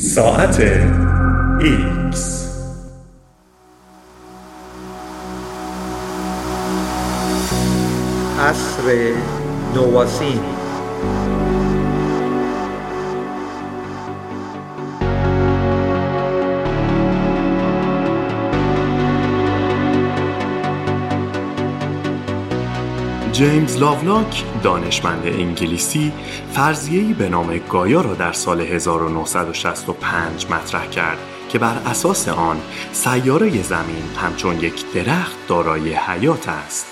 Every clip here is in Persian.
ساعت X عصر نواسین جیمز لاولاک دانشمند انگلیسی فرضیه‌ای به نام گایا را در سال 1965 مطرح کرد که بر اساس آن سیاره زمین همچون یک درخت دارای حیات است.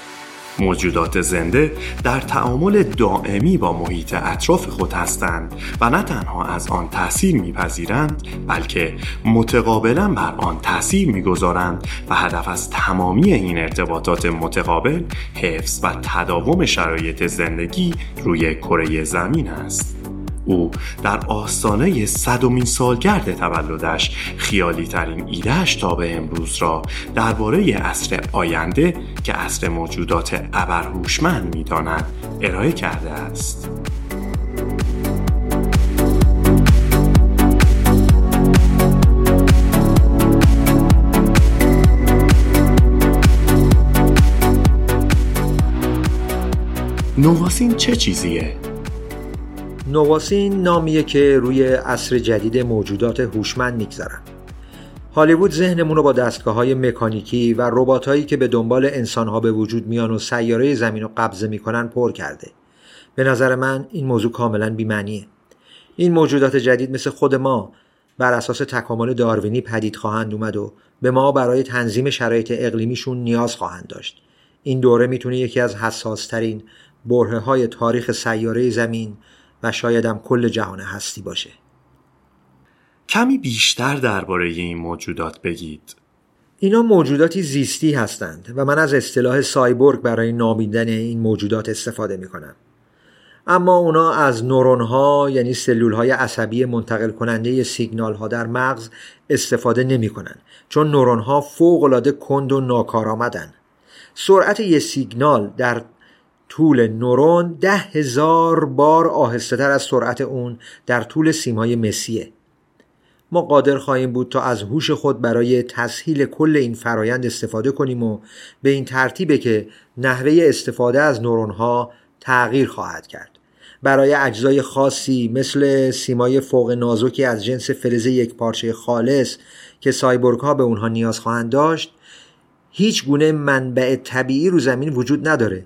موجودات زنده در تعامل دائمی با محیط اطراف خود هستند و نه تنها از آن تأثیر میپذیرند بلکه متقابلا بر آن تأثیر می‌گذارند و هدف از تمامی این ارتباطات متقابل حفظ و تداوم شرایط زندگی روی کره زمین است. او. در آستانه صدومین سالگرد تولدش خیالی ترین ایدهش تا به امروز را. درباره عصر آینده که عصر موجودات ابرهوشمند می‌داند ارائه کرده است. نواسین چه چیزیه؟ نواسین نامیه که روی عصر جدید موجودات هوشمند می‌گذارن. هالیوود ذهنمون رو با دستگاه های مکانیکی و ربات هایی که به دنبال انسان ها به وجود میان و سیاره زمین رو قبضه می‌کنن پر کرده. به نظر من این موضوع کاملا بیمعنیه. این موجودات جدید مثل خود ما بر اساس تکامل داروینی پدید خواهند اومد و به ما برای تنظیم شرایط اقلیمیشون نیاز خواهند داشت. این دوره می‌تونه یکی از حساسترین بره های تاریخ سیاره زمین و شایدم کل جهان هستی باشه کمی بیشتر درباره این موجودات بگید اینا موجوداتی زیستی هستند و من از اصطلاح سایبورگ برای نامیدن این موجودات استفاده می کنم. اما اونا از نورون ها یعنی سلول های عصبی منتقل کننده سیگنال ها در مغز استفاده نمی کنن چون نورون ها فوق العاده کند و ناکارآمدن. سرعت یه سیگنال در طول نورون ده هزار بار آهسته تر از سرعت اون در طول سیمای مسیه. ما قادر خواهیم بود تا از هوش خود برای تسهیل کل این فرایند استفاده کنیم و به این ترتیبه که نحوه استفاده از نورون ها تغییر خواهد کرد. برای اجزای خاصی مثل سیمای فوق نازکی از جنس فلز یک پارچه خالص که سایبورگ ها به اونها نیاز خواهند داشت هیچ گونه منبع طبیعی رو زمین وجود نداره.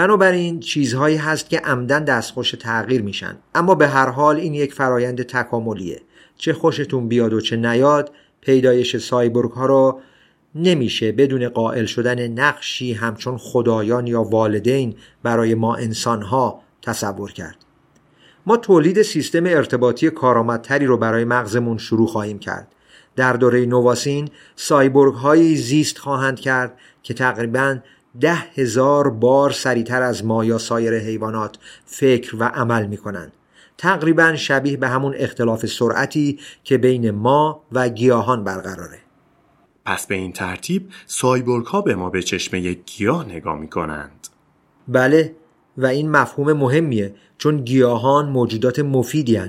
بنابراین چیزهایی هست که عمدن دستخوش تغییر میشن. اما به هر حال این یک فرایند تکاملیه. چه خوشتون بیاد و چه نیاد پیدایش سایبورگ ها رو نمیشه بدون قائل شدن نقشی همچون خدایان یا والدین برای ما انسان ها تصور کرد. ما تولید سیستم ارتباطی کارآمدتری رو برای مغزمون شروع خواهیم کرد. در دوره نواسین سایبورگ هایی زیست خواهند کرد که تقریباً ده هزار بار سریعتر از ما یا سایر حیوانات فکر و عمل می کنند. تقریبا شبیه به همون اختلاف سرعتی که بین ما و گیاهان برقراره. پس به این ترتیب سایبورگ ها به ما به چشمه گیاه نگاه می کنند بله و این مفهوم مهمیه چون گیاهان موجودات مفیدی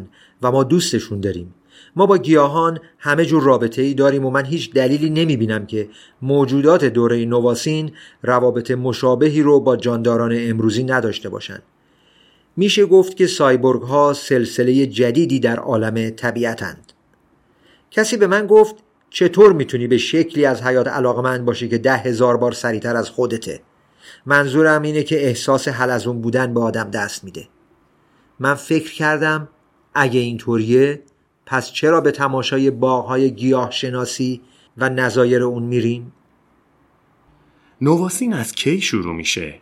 و ما دوستشون داریم. ما با گیاهان همه جور رابطه ای داریم و من هیچ دلیلی نمی بینم که موجودات دوره نواسین روابط مشابهی رو با جانداران امروزی نداشته باشند. میشه گفت که سایبورگ ها سلسله جدیدی در عالم طبیعتند. کسی به من گفت چطور می‌تونی به شکلی از حیات علاقمند باشی که ده هزار بار سریعتر از خودته؟ منظورم اینه که احساس حلزون بودن به آدم دست میده. من فکر کردم اگه اینطوریه پس چرا به تماشای باغهای گیاه شناسی و نظایر اون میریم؟ Novacene از کی شروع میشه؟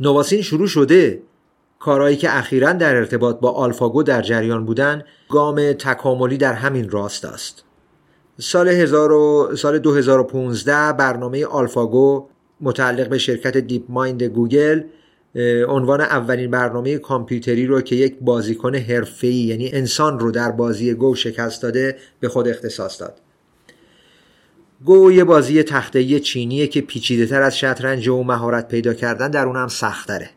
Novacene شروع شده کارهایی که اخیرا در ارتباط با AlphaGo در جریان بودن گام تکاملی در همین راستاست سال, هزار و... سال 2015 برنامه AlphaGo متعلق به شرکت DeepMind گوگل عنوان اولین برنامه کامپیوتری رو که یک بازیکن حرفه‌ای یعنی انسان رو در بازی گو شکست داده به خود اختصاص داد. گو یه بازی تخته‌ای چینیه که پیچیده تر از شطرنج و مهارت پیدا کردن در اونم سختره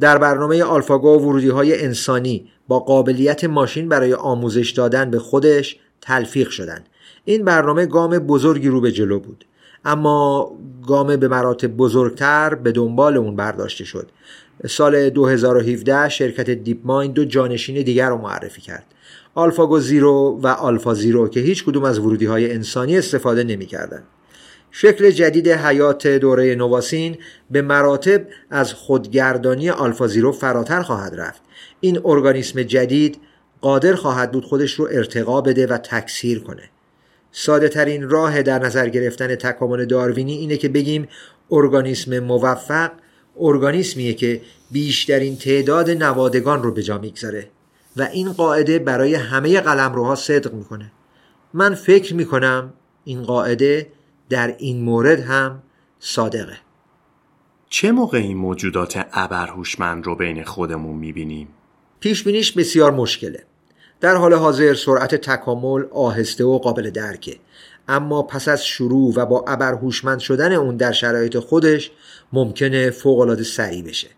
در برنامه آلفاگو ورودی های انسانی با قابلیت ماشین برای آموزش دادن به خودش تلفیق شدند این برنامه گام بزرگی رو به جلو بود. اما گام به مراتب بزرگتر به دنبال اون برداشته شد. سال 2017 شرکت دیپ مایند دو جانشین دیگر رو معرفی کرد. آلفاگو زیرو و آلفا زیرو که هیچ کدوم از ورودی های انسانی استفاده نمی کردن. شکل جدید حیات دوره نواسین به مراتب از خودگردانی آلفا زیرو فراتر خواهد رفت. این ارگانیسم جدید قادر خواهد بود خودش رو ارتقا بده و تکثیر کنه. ساده ترین راه در نظر گرفتن تکامل داروینی اینه که بگیم ارگانیسم موفق ارگانیسمیه که بیشترین تعداد نوادگان رو به جا می‌گذاره و این قاعده برای همه قلمروها صدق می‌کنه. من فکر می‌کنم این قاعده در این مورد هم صادقه. چه موقع این موجودات ابرهوشمند رو بین خودمون می‌بینیم؟ پیش بینیش بسیار مشکله. در حال حاضر سرعت تکامل آهسته و قابل درکه. اما پس از شروع و با ابرهوشمند شدن اون در شرایط خودش ممکنه فوقالعاده سریع بشه.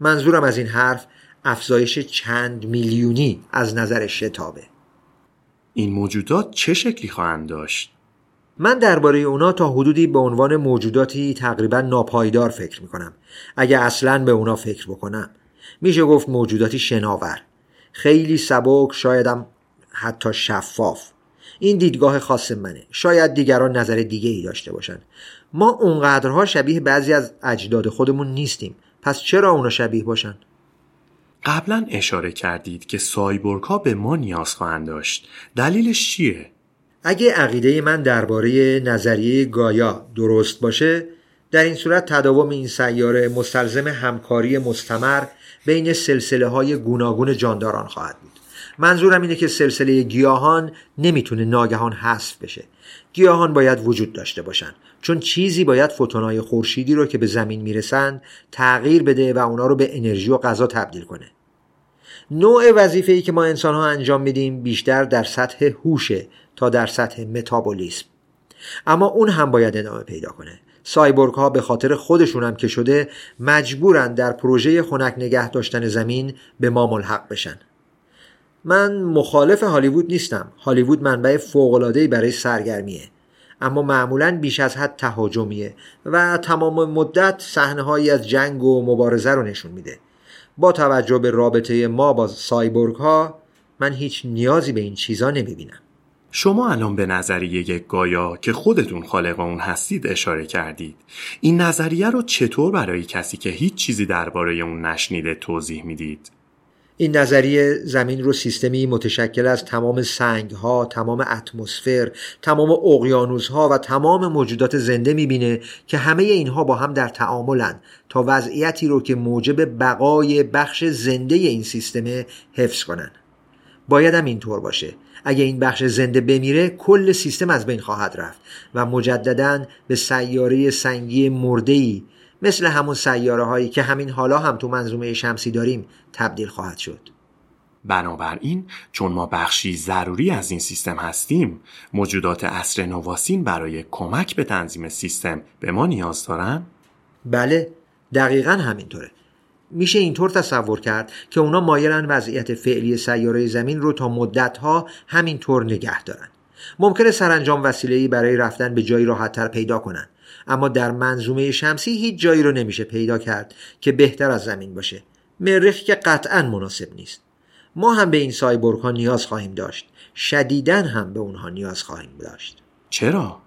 منظورم از این حرف افزایش چند میلیونی از نظر شتابه. این موجودات چه شکلی خواهند داشت؟ من درباره اونا تا حدودی به عنوان موجوداتی تقریبا ناپایدار فکر می‌کنم. اگه اصلا به اونا فکر بکنم. میشه گفت موجوداتی شناور. خیلی سبک شایدم حتی شفاف. این دیدگاه خاص منه. شاید دیگران نظر دیگه ای داشته باشن. ما اونقدرها شبیه بعضی از اجداد خودمون نیستیم. پس چرا اونا شبیه باشن؟ قبلا اشاره کردید که سایبورگ ها به ما نیاز خواهند داشت. دلیلش چیه؟ اگه عقیده من درباره نظریه گایا درست باشه در این صورت تداوم این سیاره مستلزم همکاری مستمر بین سلسله های گوناگون جانداران خواهد بود. منظورم اینه که سلسله گیاهان نمی‌تونه ناگهان حذف بشه. گیاهان باید وجود داشته باشن چون چیزی باید فوتونای خورشیدی رو که به زمین می‌رسن تغییر بده و اونا رو به انرژی و غذا تبدیل کنه. نوع وظیفه ای که ما انسان ها انجام میدیم بیشتر در سطح هوشه تا در سطح متابولیسم. اما اون هم باید ادامه پیدا کنه. سایبورگ ها به خاطر خودشون هم که شده مجبورن در پروژه خنک نگه داشتن زمین به ما ملحق بشن. من مخالف هالیوود نیستم. هالیوود منبع فوق‌العاده‌ای برای سرگرمیه. اما معمولا بیش از حد تهاجمیه و تمام مدت صحنه‌هایی از جنگ و مبارزه رو نشون میده. با توجه به رابطه ما با سایبورگ ها من هیچ نیازی به این چیزا نمی‌بینم. شما الان به نظریه گایا که خودتون خالق اون هستید اشاره کردید این نظریه رو چطور برای کسی که هیچ چیزی درباره اون نشنیده توضیح می‌دید این نظریه زمین رو سیستمی متشکل از تمام سنگ ها، تمام اتمسفر، تمام اقیانوس ها و تمام موجودات زنده می‌بینه که همه اینها با هم در تعاملن تا وضعیتی رو که موجب بقای بخش زنده این سیستمه حفظ کنن. باید هم اینطور باشه. اگه این بخش زنده بمیره کل سیستم از بین خواهد رفت و مجددا به سیاره سنگی مردهی مثل همون سیاره هایی که همین حالا هم تو منظومه شمسی داریم تبدیل خواهد شد. بنابراین چون ما بخشی ضروری از این سیستم هستیم موجودات اصر نواسین برای کمک به تنظیم سیستم به ما نیاز دارن؟ بله دقیقا همینطوره. میشه اینطور تصور کرد که اونا مایلن وضعیت فعلی سیاره زمین رو تا مدتها همینطور نگه دارن. ممکنه سرانجام وسیله‌ای برای رفتن به جایی راحتتر پیدا کنن. اما در منظومه شمسی هیچ جایی رو نمیشه پیدا کرد که بهتر از زمین باشه. مریخ که قطعا مناسب نیست. ما هم به این سایبورگ ها نیاز خواهیم داشت. شدیدن هم به اونها نیاز خواهیم داشت. چرا؟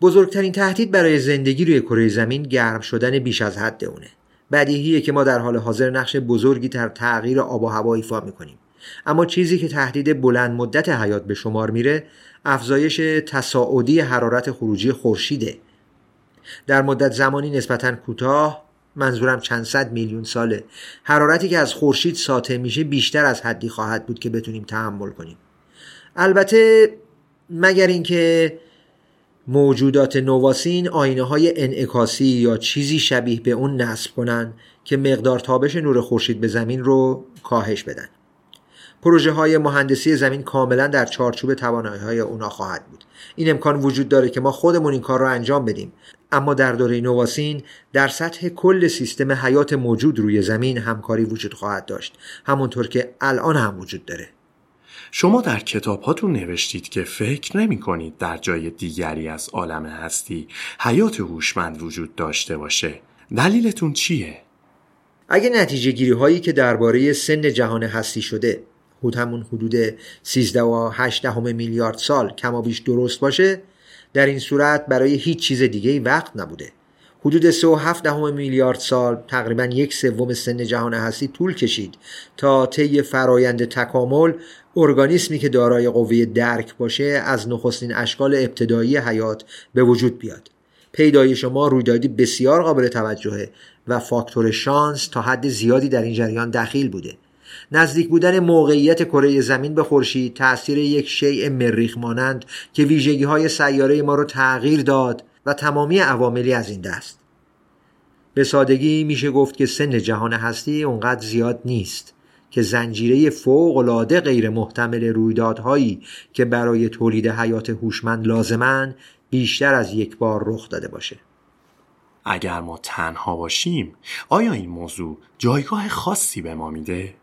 بزرگترین تهدید برای زندگی روی کره زمین گرم شدن بیش از حد اونه. بدیهیه که ما در حال حاضر نقش بزرگی در تغییر آب و هوا ایفا می‌کنیم. اما چیزی که تهدید بلند مدت حیات به شمار میره افزایش تصاعدی حرارت خروجی خورشیده. در مدت زمانی نسبتا کوتاه منظورم چند صد میلیون ساله. حرارتی که از خورشید ساطع میشه بیشتر از حدی خواهد بود که بتونیم تحمل کنیم. البته مگر اینکه موجودات نواسین آینه های انعکاسی یا چیزی شبیه به اون نصب کنن که مقدار تابش نور خورشید به زمین رو کاهش بدن. پروژه های مهندسی زمین کاملا در چارچوب توانایی های اونا خواهد بود. این امکان وجود داره که ما خودمون این کار رو انجام بدیم. اما در دوره نواسین در سطح کل سیستم حیات موجود روی زمین همکاری وجود خواهد داشت. همونطور که الان هم وجود داره. شما در کتاب هاتون نوشتید که فکر نمی کنید در جای دیگری از عالم هستی حیات هوشمند وجود داشته باشه دلیلتون چیه؟ اگه نتیجه گیری هایی که درباره سن جهان هستی شده حدود همون حدود 13 و 8 میلیارد سال کما بیش درست باشه در این صورت برای هیچ چیز دیگه وقت نبوده حدود 3.7 میلیارد سال تقریبا یک سوم سن جهان هستی طول کشید تا طی فرایند تکامل ارگانیسمی که دارای قوه درک باشه از نخستین اشکال ابتدایی حیات به وجود بیاد. پیدایش ما رویدادی بسیار قابل توجهه و فاکتور شانس تا حد زیادی در این جریان دخیل بوده. نزدیک بودن موقعیت کره زمین به خورشید تاثیر یک شیء مریخ مانند که ویژگی های سیاره ما رو تغییر داد و تمامی عواملی از این دست. به سادگی میشه گفت که سن جهان هستی اونقدر زیاد نیست. که زنجیره فوق العاده غیر محتمل رویدادهایی که برای تولید حیات هوشمند لازمن بیشتر از یک بار رخ داده باشه اگر ما تنها باشیم آیا این موضوع جایگاه خاصی به ما میده؟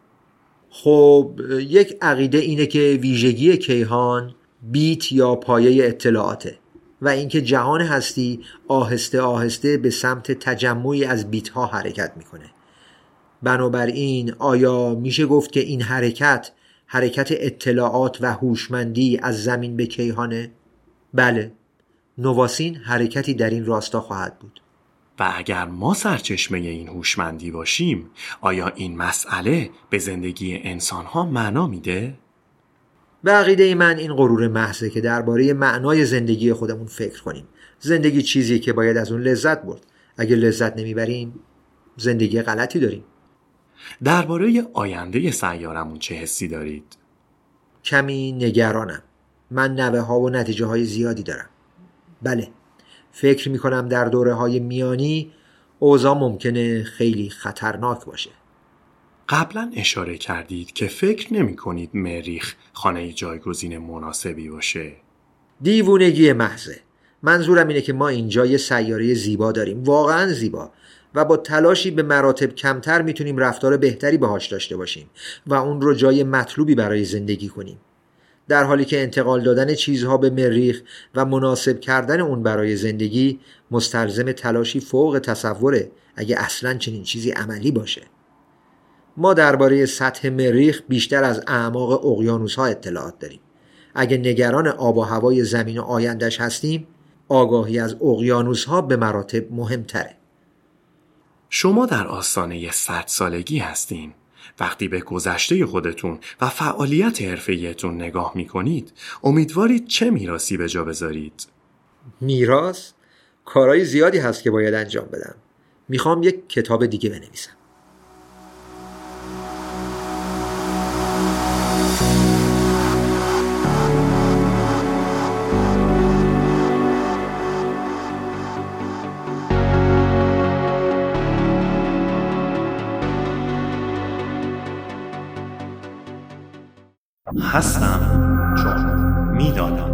خب یک عقیده اینه که ویژگی کیهان بیت یا پایه اطلاعاته و اینکه جهان هستی آهسته آهسته به سمت تجمعی از بیت ها حرکت می‌کنه بنابراین آیا میشه گفت که این حرکت حرکت اطلاعات و هوشمندی از زمین به کیهانه؟ بله. نواسین حرکتی در این راستا خواهد بود. و اگر ما سرچشمه این هوشمندی باشیم آیا این مسئله به زندگی انسان ها معنا میده؟ به عقیده من این غرور محضه که درباره معنای زندگی خودمون فکر کنیم. زندگی چیزی که باید از اون لذت برد. اگر لذت نمی‌بریم زندگی غلطی داریم. درباره آینده سیارمون چه حسی دارید؟ کمی نگرانم. من نوه ها و نتیجه های زیادی دارم. بله فکر می کنم در دوره های میانی اوضاع ممکنه خیلی خطرناک باشه. قبلا اشاره کردید که فکر نمی کنید مریخ خانه جایگزین مناسبی باشه. دیوونگی محضه. منظورم اینه که ما اینجا یه سیاره زیبا داریم. واقعا زیبا. و با تلاشی به مراتب کمتر می‌تونیم رفتار بهتری باهاش داشته باشیم و اون رو جای مطلوبی برای زندگی کنیم. در حالی که انتقال دادن چیزها به مریخ و مناسب کردن اون برای زندگی مستلزم تلاشی فوق تصوره اگه اصلا چنین چیزی عملی باشه. ما درباره سطح مریخ بیشتر از اعماق اقیانوس ها اطلاعات داریم. اگه نگران آب و هوای زمین و آیندهش هستیم آگاهی از اقیانوس ها به مراتب مهمتره. شما در آستانه صد سالگی هستین. وقتی به گذشته خودتون و فعالیت حرفیتون نگاه می‌کنید امیدوارید چه میراسی به جا بذارید؟ میراث کارهای زیادی هست که باید انجام بدم. می‌خوام یک کتاب دیگه بنویسم. هستم چون می‌دانم.